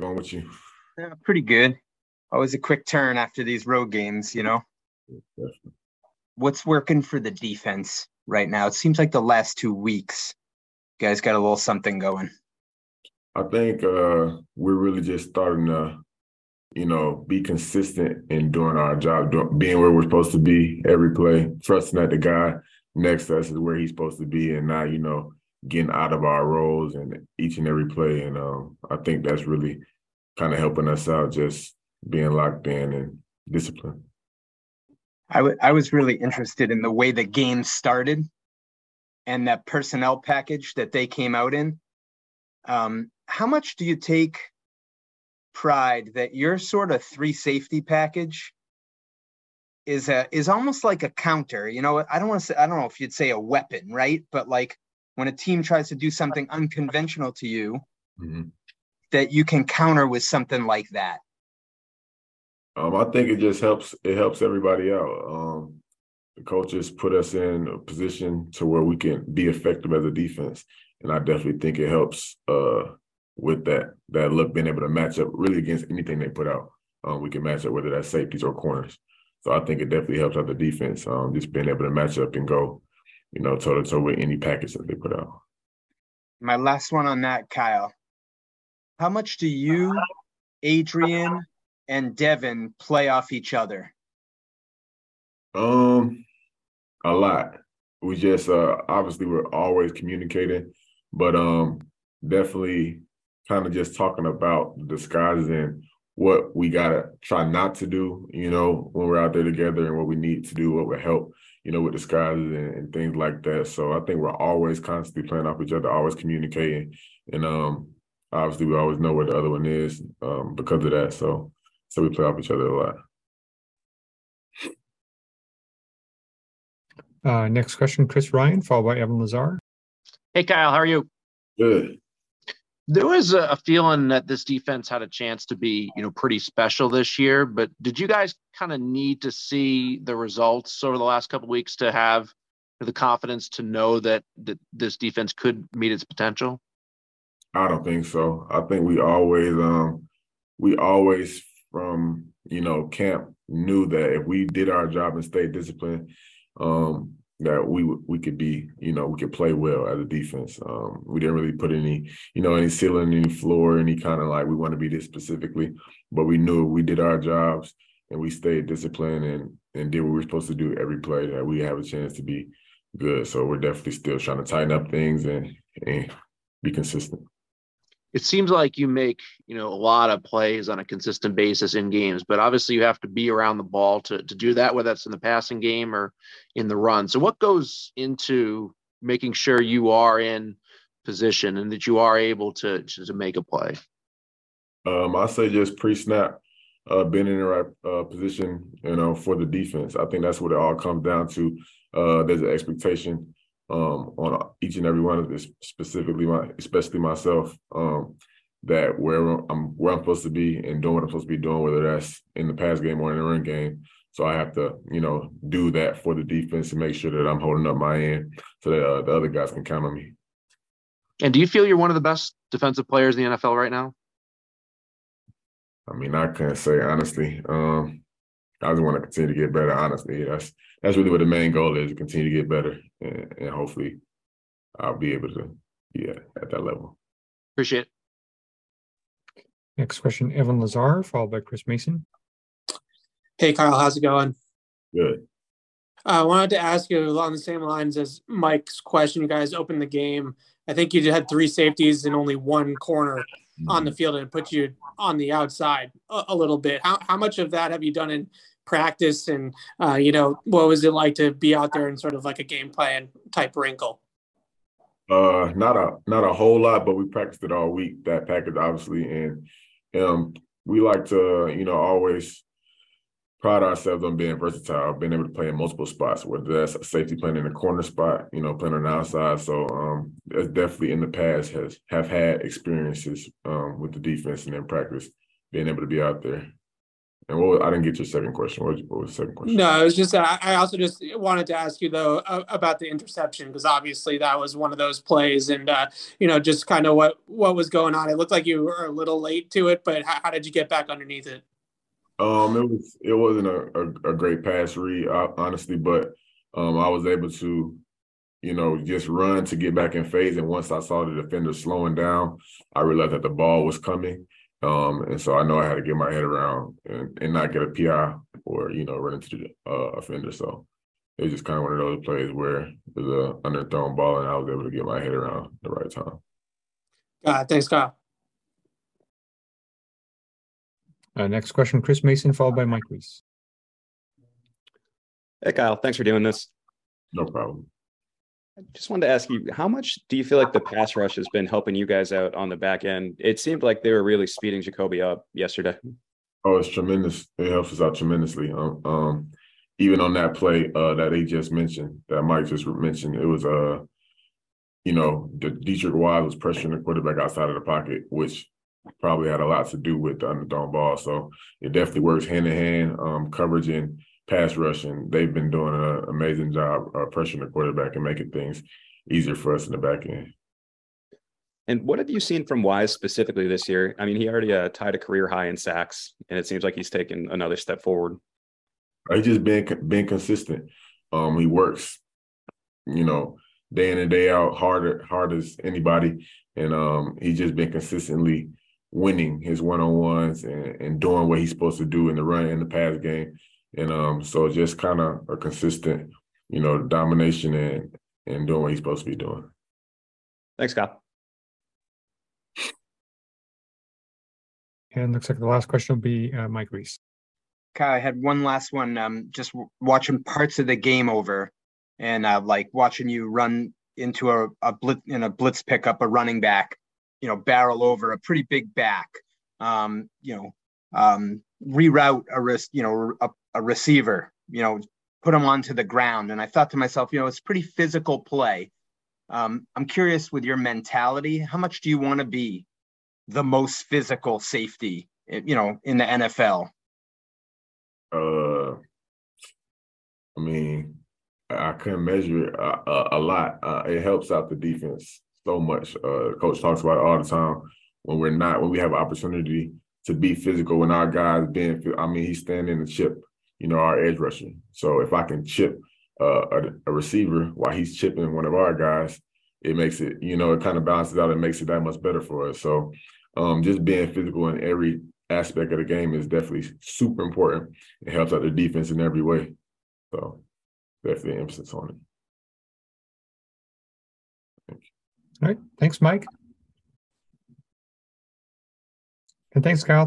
Going with you? Yeah, pretty good. Always a quick turn after these road games, you know. Definitely. What's working for the defense right now? It seems like the last two weeks, guys got a little something going. I think uh, we're really just starting to, you know, be consistent in doing our job, do, being where we're supposed to be every play, trusting that the guy next to us is where he's supposed to be, and not, you know, getting out of our roles and each and every play. And um, I think that's really kind of helping us out, just being locked in and disciplined. I, w- I was really interested in the way the game started and that personnel package that they came out in. Um, how much do you take pride that your sort of three safety package is a is almost like a counter? You know, I don't want to say I don't know if you'd say a weapon, right? But like when a team tries to do something unconventional to you, mm-hmm. that you can counter with something like that. Um, I think it just helps. It helps everybody out. Um, the coaches put us in a position to where we can be effective as a defense, and I definitely think it helps uh, with that. That look, being able to match up really against anything they put out. Um, we can match up whether that's safeties or corners. So I think it definitely helps out the defense. Um, just being able to match up and go, you know, toe to toe with any package that they put out. My last one on that, Kyle. How much do you, Adrian, and Devin play off each other? Um, a lot. We just uh obviously we're always communicating, but um definitely kind of just talking about the disguises and what we gotta try not to do, you know, when we're out there together and what we need to do, what would help, you know, with disguises and, and things like that. So I think we're always constantly playing off each other, always communicating. And um obviously we always know where the other one is um because of that. So so we play off each other a lot. Uh, next question, Chris Ryan, followed by Evan Lazar. Hey, Kyle, how are you? Good. There was a feeling that this defense had a chance to be, you know, pretty special this year. But did you guys kind of need to see the results over the last couple weeks to have the confidence to know that that this defense could meet its potential? I don't think so. I think we always, um, we always from you know camp knew that if we did our job and stayed disciplined, um, that we we could be you know we could play well as a defense. Um, we didn't really put any you know any ceiling, any floor, any kind of like we want to be this specifically, but we knew we did our jobs and we stayed disciplined and and did what we were supposed to do every play that we have a chance to be good. So we're definitely still trying to tighten up things and and be consistent it seems like you make you know a lot of plays on a consistent basis in games but obviously you have to be around the ball to, to do that whether that's in the passing game or in the run. So what goes into making sure you are in position and that you are able to to, to make a play? Um i say just pre-snap uh being in the right uh, position you know for the defense. I think that's what it all comes down to. Uh there's an expectation um, on each and every one of this, specifically my, especially myself, um, that where I'm where I'm supposed to be and doing what I'm supposed to be doing, whether that's in the pass game or in the run game. So I have to, you know, do that for the defense to make sure that I'm holding up my end, so that uh, the other guys can count on me. And do you feel you're one of the best defensive players in the NFL right now? I mean, I can't say honestly. Um, I just want to continue to get better. Honestly, that's that's really what the main goal is: to continue to get better, and, and hopefully, I'll be able to be at, at that level. Appreciate it. Next question, Evan Lazar, followed by Chris Mason. Hey, Kyle, how's it going? Good. Uh, I wanted to ask you along the same lines as Mike's question. You guys opened the game. I think you had three safeties and only one corner mm-hmm. on the mm-hmm. field and put you on the outside a, a, little bit. How, how much of that have you done in practice and uh, you know what was it like to be out there in sort of like a game plan type wrinkle uh not a not a whole lot but we practiced it all week that package obviously and um we like to you know always pride ourselves on being versatile being able to play in multiple spots whether that's a safety playing in the corner spot you know playing on the outside so um definitely in the past has have had experiences um with the defense and in practice being able to be out there And what was, I didn't get your second question. What was, what was the second question? No, it was just I I also just wanted to ask you though a- about the interception because obviously that was one of those plays, and uh, you know just kind of what what was going on. It looked like you were a little late to it, but how, how did you get back underneath it? Um, it was it wasn't a, a, a great pass read, honestly, but um, I was able to, you know, just run to get back in phase. And once I saw the defender slowing down, I realized that the ball was coming. Um, and so I know I had to get my head around and, and not get a PI or you know run into the uh, offender. So it was just kind of one of those plays where it was a underthrown ball, and I was able to get my head around the right time. Uh, thanks, Kyle. Uh, next question, Chris Mason, followed by Mike Reiss. Hey, Kyle, thanks for doing this. No problem. I just wanted to ask you, how much do you feel like the pass rush has been helping you guys out on the back end? It seemed like they were really speeding Jacoby up yesterday. Oh, it's tremendous. It helps us out tremendously. Um, um even on that play uh, that they just mentioned, that Mike just mentioned, it was uh, you know, the Deatrich Wise was pressuring the quarterback outside of the pocket, which probably had a lot to do with the underthrown ball. So it definitely works hand in hand, um, coverage and pass rush, and they've been doing an amazing job uh, pressuring the quarterback and making things easier for us in the back end. And what have you seen from Wise specifically this year? I mean, he already uh, tied a career high in sacks, and it seems like he's taken another step forward. He's just been been consistent. Um, he works, you know, day in and day out, harder hard as anybody, and um, he's just been consistently winning his one on ones and, and doing what he's supposed to do in the run and the pass game. And um, so just kind of a consistent, you know, domination and and doing what he's supposed to be doing. Thanks, Kyle. And looks like the last question will be uh, Mike Reiss. Kyle, I had one last one. Um, just w- watching parts of the game over, and uh, like watching you run into a, a blitz in a blitz pickup, a running back, you know, barrel over a pretty big back. Um, you know, um, reroute a risk, you know, a, a receiver, you know, put him onto the ground. And I thought to myself, you know, it's pretty physical play. Um, I'm curious with your mentality, how much do you want to be the most physical safety, eh, you know, in the NFL? Uh, I mean, I couldn't measure it a, a, a lot. Uh, it helps out the defense so much. Uh, coach talks about all the time. When we're not, when we have opportunity to be physical, when our guys being, I mean, he's standing the chip, you know, our edge rusher. So if I can chip uh, a, a receiver while he's chipping one of our guys, it makes it, you know, it kind of balances out and makes it that much better for us. So um, just being physical in every aspect of the game is definitely super important. It helps out the defense in every way. So definitely emphasis on it. All right. Thanks, Mike. And thanks, Kyle.